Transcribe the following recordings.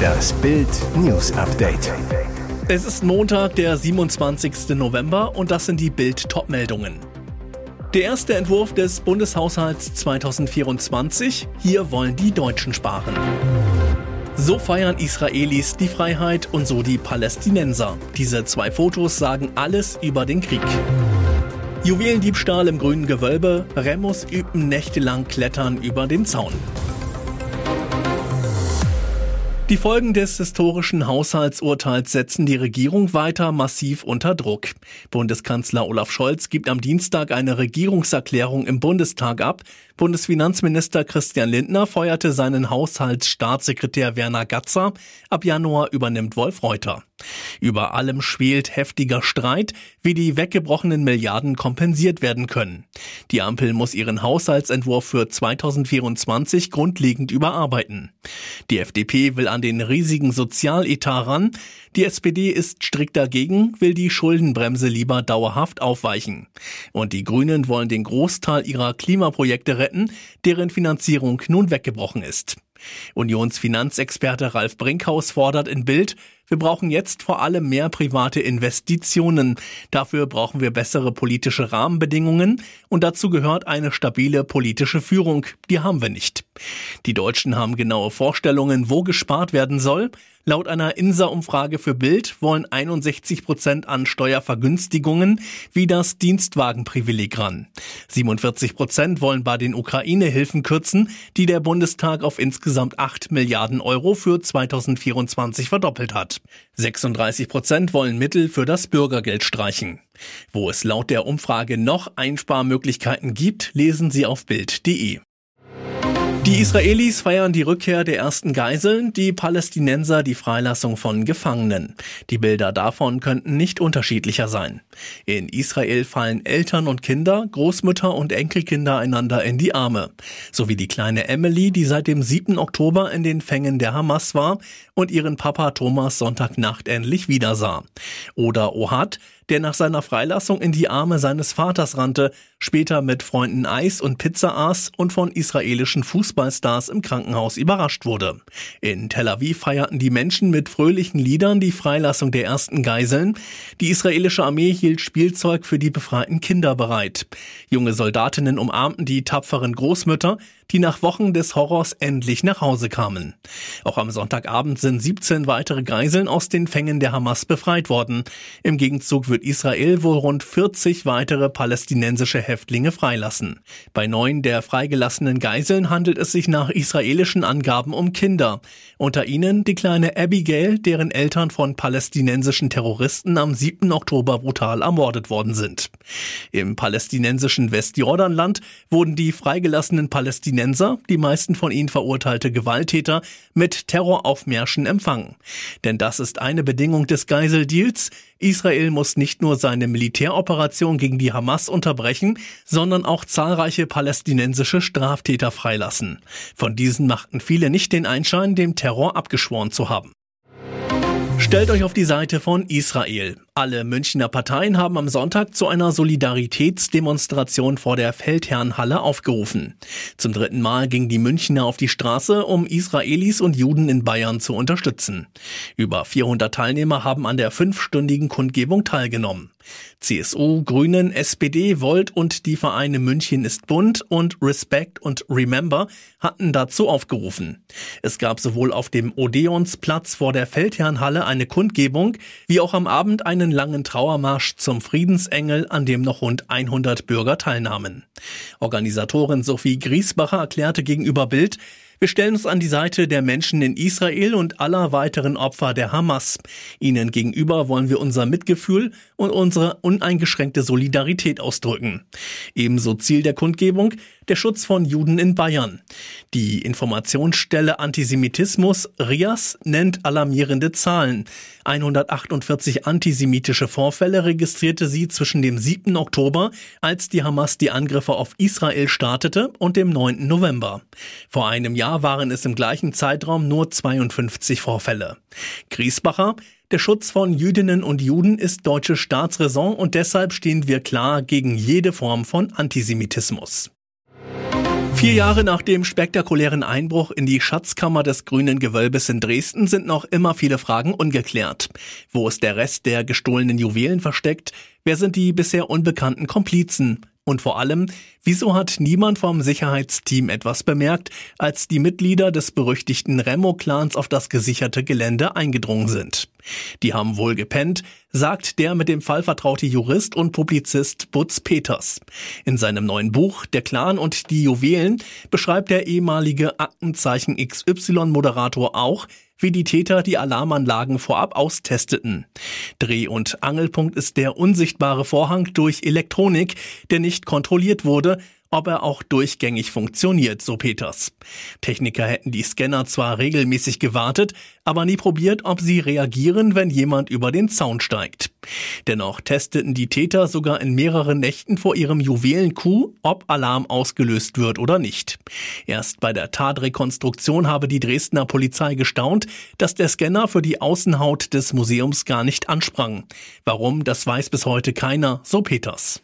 Das Bild News Update. Es ist Montag, der 27. November und das sind die Bild Topmeldungen. Der erste Entwurf des Bundeshaushalts 2024. Hier wollen die Deutschen sparen. So feiern Israelis die Freiheit und so die Palästinenser. Diese zwei Fotos sagen alles über den Krieg. Juwelendiebstahl im grünen Gewölbe, Remus üben nächtelang Klettern über den Zaun. Die Folgen des historischen Haushaltsurteils setzen die Regierung weiter massiv unter Druck. Bundeskanzler Olaf Scholz gibt am Dienstag eine Regierungserklärung im Bundestag ab. Bundesfinanzminister Christian Lindner feuerte seinen Haushaltsstaatssekretär Werner Gatzer. Ab Januar übernimmt Wolf Reuter. Über allem schwelt heftiger Streit, wie die weggebrochenen Milliarden kompensiert werden können. Die Ampel muss ihren Haushaltsentwurf für 2024 grundlegend überarbeiten. Die FDP will an den riesigen Sozialetat ran. Die SPD ist strikt dagegen, will die Schuldenbremse lieber dauerhaft aufweichen. Und die Grünen wollen den Großteil ihrer Klimaprojekte retten, deren Finanzierung nun weggebrochen ist. Unionsfinanzexperte Ralf Brinkhaus fordert in Bild, wir brauchen jetzt vor allem mehr private Investitionen. Dafür brauchen wir bessere politische Rahmenbedingungen und dazu gehört eine stabile politische Führung. Die haben wir nicht. Die Deutschen haben genaue Vorstellungen, wo gespart werden soll. Laut einer INSA-Umfrage für Bild wollen 61 Prozent an Steuervergünstigungen wie das Dienstwagenprivileg ran. 47 Prozent wollen bei den Ukraine-Hilfen kürzen, die der Bundestag auf insgesamt 8 Milliarden Euro für 2024 verdoppelt hat. 36 Prozent wollen Mittel für das Bürgergeld streichen. Wo es laut der Umfrage noch Einsparmöglichkeiten gibt, lesen Sie auf Bild.de. Die Israelis feiern die Rückkehr der ersten Geiseln, die Palästinenser die Freilassung von Gefangenen. Die Bilder davon könnten nicht unterschiedlicher sein. In Israel fallen Eltern und Kinder, Großmütter und Enkelkinder einander in die Arme. Sowie die kleine Emily, die seit dem 7. Oktober in den Fängen der Hamas war und ihren Papa Thomas Sonntagnacht endlich wiedersah. Oder Ohad, der nach seiner Freilassung in die Arme seines Vaters rannte, später mit Freunden Eis und Pizza aß und von israelischen Fußballstars im Krankenhaus überrascht wurde. In Tel Aviv feierten die Menschen mit fröhlichen Liedern die Freilassung der ersten Geiseln. Die israelische Armee hielt Spielzeug für die befreiten Kinder bereit. Junge Soldatinnen umarmten die tapferen Großmütter, die nach Wochen des Horrors endlich nach Hause kamen. Auch am Sonntagabend sind 17 weitere Geiseln aus den Fängen der Hamas befreit worden. Im Gegenzug wird Israel wohl rund 40 weitere palästinensische Häftlinge freilassen. Bei neun der freigelassenen Geiseln handelt es sich nach israelischen Angaben um Kinder. Unter ihnen die kleine Abigail, deren Eltern von palästinensischen Terroristen am 7. Oktober brutal ermordet worden sind. Im palästinensischen Westjordanland wurden die freigelassenen Palästinenser Palästinenser, die meisten von ihnen verurteilte Gewalttäter, mit Terroraufmärschen empfangen. Denn das ist eine Bedingung des Geiseldeals. Israel muss nicht nur seine Militäroperation gegen die Hamas unterbrechen, sondern auch zahlreiche palästinensische Straftäter freilassen. Von diesen machten viele nicht den Einschein, dem Terror abgeschworen zu haben. Stellt euch auf die Seite von Israel. Alle Münchner Parteien haben am Sonntag zu einer Solidaritätsdemonstration vor der Feldherrnhalle aufgerufen. Zum dritten Mal gingen die Münchner auf die Straße, um Israelis und Juden in Bayern zu unterstützen. Über 400 Teilnehmer haben an der fünfstündigen Kundgebung teilgenommen. CSU, Grünen, SPD, Volt und die Vereine München ist bunt und Respect und Remember hatten dazu aufgerufen. Es gab sowohl auf dem Odeonsplatz vor der Feldherrnhalle eine Kundgebung, wie auch am Abend einen langen Trauermarsch zum Friedensengel, an dem noch rund 100 Bürger teilnahmen. Organisatorin Sophie Griesbacher erklärte gegenüber Bild, wir stellen uns an die Seite der Menschen in Israel und aller weiteren Opfer der Hamas. Ihnen gegenüber wollen wir unser Mitgefühl und unsere uneingeschränkte Solidarität ausdrücken. Ebenso Ziel der Kundgebung der Schutz von Juden in Bayern. Die Informationsstelle Antisemitismus RIAS nennt alarmierende Zahlen. 148 antisemitische Vorfälle registrierte sie zwischen dem 7. Oktober, als die Hamas die Angriffe auf Israel startete, und dem 9. November. Vor einem Jahr waren es im gleichen Zeitraum nur 52 Vorfälle. Griesbacher der Schutz von Jüdinnen und Juden ist deutsche Staatsräson und deshalb stehen wir klar gegen jede Form von Antisemitismus. Vier Jahre nach dem spektakulären Einbruch in die Schatzkammer des Grünen Gewölbes in Dresden sind noch immer viele Fragen ungeklärt. Wo ist der Rest der gestohlenen Juwelen versteckt? Wer sind die bisher unbekannten Komplizen? Und vor allem, wieso hat niemand vom Sicherheitsteam etwas bemerkt, als die Mitglieder des berüchtigten Remo-Clans auf das gesicherte Gelände eingedrungen sind? Die haben wohl gepennt, sagt der mit dem Fall vertraute Jurist und Publizist Butz Peters. In seinem neuen Buch Der Clan und die Juwelen beschreibt der ehemalige Aktenzeichen XY-Moderator auch, wie die Täter die Alarmanlagen vorab austesteten. Dreh- und Angelpunkt ist der unsichtbare Vorhang durch Elektronik, der nicht kontrolliert wurde, ob er auch durchgängig funktioniert, so Peters. Techniker hätten die Scanner zwar regelmäßig gewartet, aber nie probiert, ob sie reagieren, wenn jemand über den Zaun steigt. Dennoch testeten die Täter sogar in mehreren Nächten vor ihrem Juwelenkuh, ob Alarm ausgelöst wird oder nicht. Erst bei der Tatrekonstruktion habe die Dresdner Polizei gestaunt, dass der Scanner für die Außenhaut des Museums gar nicht ansprang. Warum, das weiß bis heute keiner, so Peters.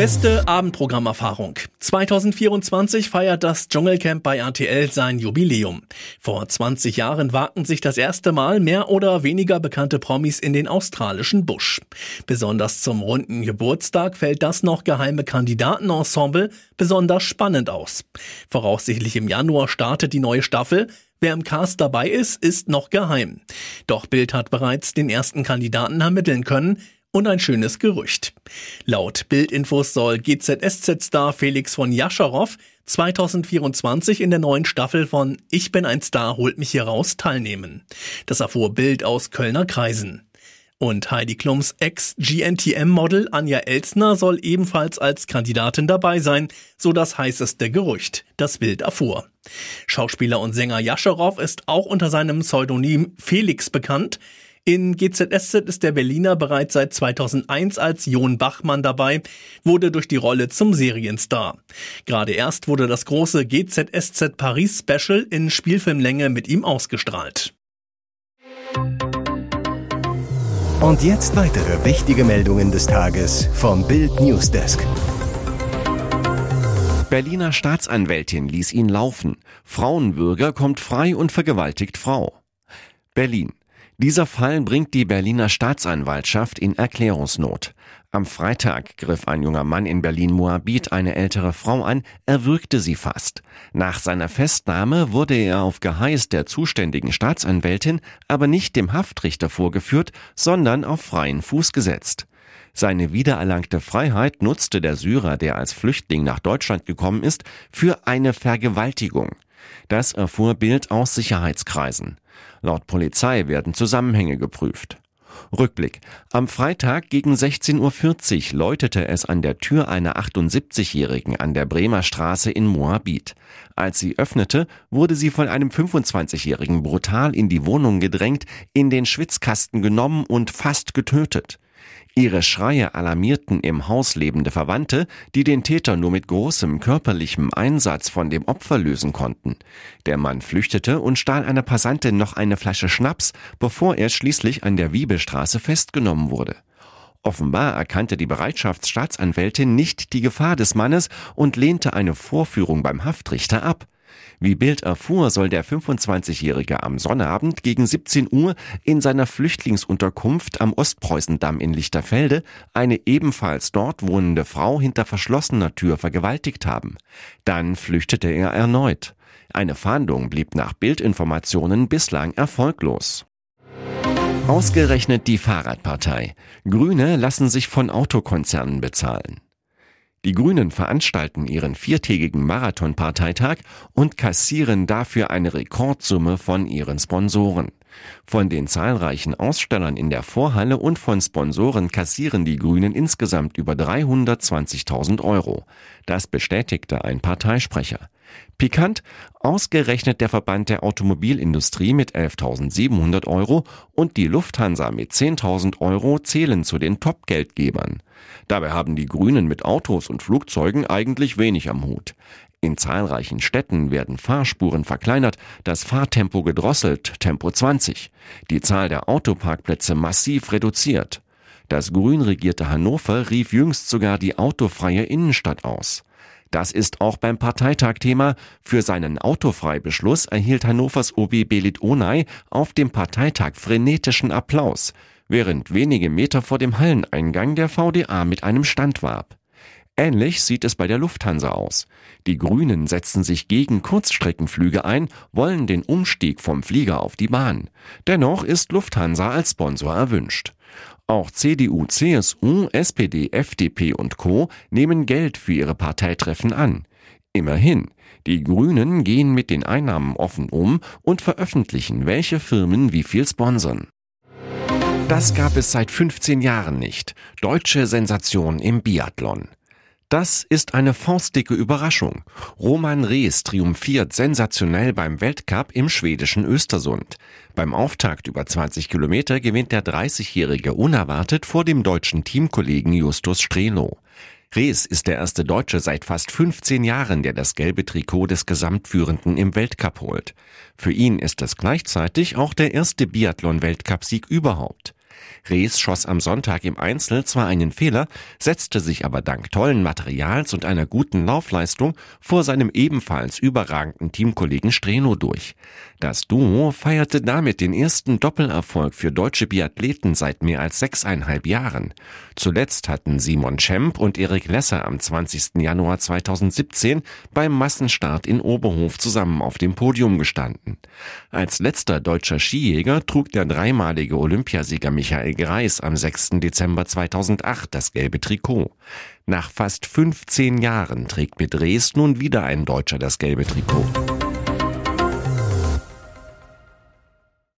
Beste Abendprogrammerfahrung. 2024 feiert das Dschungelcamp bei RTL sein Jubiläum. Vor 20 Jahren wagten sich das erste Mal mehr oder weniger bekannte Promis in den australischen Busch. Besonders zum runden Geburtstag fällt das noch geheime Kandidatenensemble besonders spannend aus. Voraussichtlich im Januar startet die neue Staffel. Wer im Cast dabei ist, ist noch geheim. Doch Bild hat bereits den ersten Kandidaten ermitteln können und ein schönes Gerücht. Laut Bildinfos soll GZSZ-Star Felix von Jascharow 2024 in der neuen Staffel von Ich bin ein Star, holt mich hier raus teilnehmen. Das erfuhr Bild aus Kölner Kreisen. Und Heidi Klums Ex-GNTM-Model Anja Elsner soll ebenfalls als Kandidatin dabei sein, so das heißeste Gerücht, das Bild erfuhr. Schauspieler und Sänger Jascharow ist auch unter seinem Pseudonym Felix bekannt. In GZSZ ist der Berliner bereits seit 2001 als Jon Bachmann dabei, wurde durch die Rolle zum Serienstar. Gerade erst wurde das große GZSZ Paris Special in Spielfilmlänge mit ihm ausgestrahlt. Und jetzt weitere wichtige Meldungen des Tages vom Bild Newsdesk. Berliner Staatsanwältin ließ ihn laufen. Frauenbürger kommt frei und vergewaltigt Frau. Berlin. Dieser Fall bringt die Berliner Staatsanwaltschaft in Erklärungsnot. Am Freitag griff ein junger Mann in Berlin-Moabit eine ältere Frau an, erwürgte sie fast. Nach seiner Festnahme wurde er auf Geheiß der zuständigen Staatsanwältin aber nicht dem Haftrichter vorgeführt, sondern auf freien Fuß gesetzt. Seine wiedererlangte Freiheit nutzte der Syrer, der als Flüchtling nach Deutschland gekommen ist, für eine Vergewaltigung. Das erfuhr Bild aus Sicherheitskreisen. Laut Polizei werden Zusammenhänge geprüft. Rückblick. Am Freitag gegen 16.40 Uhr läutete es an der Tür einer 78-Jährigen an der Bremer Straße in Moabit. Als sie öffnete, wurde sie von einem 25-Jährigen brutal in die Wohnung gedrängt, in den Schwitzkasten genommen und fast getötet. Ihre Schreie alarmierten im Haus lebende Verwandte, die den Täter nur mit großem körperlichem Einsatz von dem Opfer lösen konnten. Der Mann flüchtete und stahl einer Passantin noch eine Flasche Schnaps, bevor er schließlich an der Wiebelstraße festgenommen wurde. Offenbar erkannte die Bereitschaftsstaatsanwältin nicht die Gefahr des Mannes und lehnte eine Vorführung beim Haftrichter ab. Wie Bild erfuhr, soll der 25-Jährige am Sonnabend gegen 17 Uhr in seiner Flüchtlingsunterkunft am Ostpreußendamm in Lichterfelde eine ebenfalls dort wohnende Frau hinter verschlossener Tür vergewaltigt haben. Dann flüchtete er erneut. Eine Fahndung blieb nach Bildinformationen bislang erfolglos. Ausgerechnet die Fahrradpartei. Grüne lassen sich von Autokonzernen bezahlen. Die Grünen veranstalten ihren viertägigen Marathonparteitag und kassieren dafür eine Rekordsumme von ihren Sponsoren. Von den zahlreichen Ausstellern in der Vorhalle und von Sponsoren kassieren die Grünen insgesamt über 320.000 Euro. Das bestätigte ein Parteisprecher. Pikant, ausgerechnet der Verband der Automobilindustrie mit 11.700 Euro und die Lufthansa mit 10.000 Euro zählen zu den Top-Geldgebern. Dabei haben die Grünen mit Autos und Flugzeugen eigentlich wenig am Hut. In zahlreichen Städten werden Fahrspuren verkleinert, das Fahrtempo gedrosselt, Tempo 20, die Zahl der Autoparkplätze massiv reduziert. Das grün regierte Hannover rief jüngst sogar die autofreie Innenstadt aus. Das ist auch beim Parteitag Thema. Für seinen Autofreibeschluss erhielt Hannovers OB Belit Onay auf dem Parteitag frenetischen Applaus, während wenige Meter vor dem Halleneingang der VDA mit einem Stand warb. Ähnlich sieht es bei der Lufthansa aus. Die Grünen setzen sich gegen Kurzstreckenflüge ein, wollen den Umstieg vom Flieger auf die Bahn. Dennoch ist Lufthansa als Sponsor erwünscht. Auch CDU, CSU, SPD, FDP und Co. nehmen Geld für ihre Parteitreffen an. Immerhin, die Grünen gehen mit den Einnahmen offen um und veröffentlichen, welche Firmen wie viel sponsern. Das gab es seit 15 Jahren nicht. Deutsche Sensation im Biathlon. Das ist eine faustdicke Überraschung. Roman Rees triumphiert sensationell beim Weltcup im schwedischen Östersund. Beim Auftakt über 20 Kilometer gewinnt der 30-Jährige unerwartet vor dem deutschen Teamkollegen Justus Strelo. Rees ist der erste Deutsche seit fast 15 Jahren, der das gelbe Trikot des Gesamtführenden im Weltcup holt. Für ihn ist es gleichzeitig auch der erste Biathlon-Weltcupsieg überhaupt. Rees schoss am Sonntag im Einzel zwar einen Fehler, setzte sich aber dank tollen Materials und einer guten Laufleistung vor seinem ebenfalls überragenden Teamkollegen Streno durch. Das Duo feierte damit den ersten Doppelerfolg für deutsche Biathleten seit mehr als sechseinhalb Jahren. Zuletzt hatten Simon Schemp und Erik Lesser am 20. Januar 2017 beim Massenstart in Oberhof zusammen auf dem Podium gestanden. Als letzter deutscher Skijäger trug der dreimalige Olympiasieger Michael Greis am 6. Dezember 2008 das gelbe Trikot. Nach fast 15 Jahren trägt mit Dres nun wieder ein Deutscher das gelbe Trikot.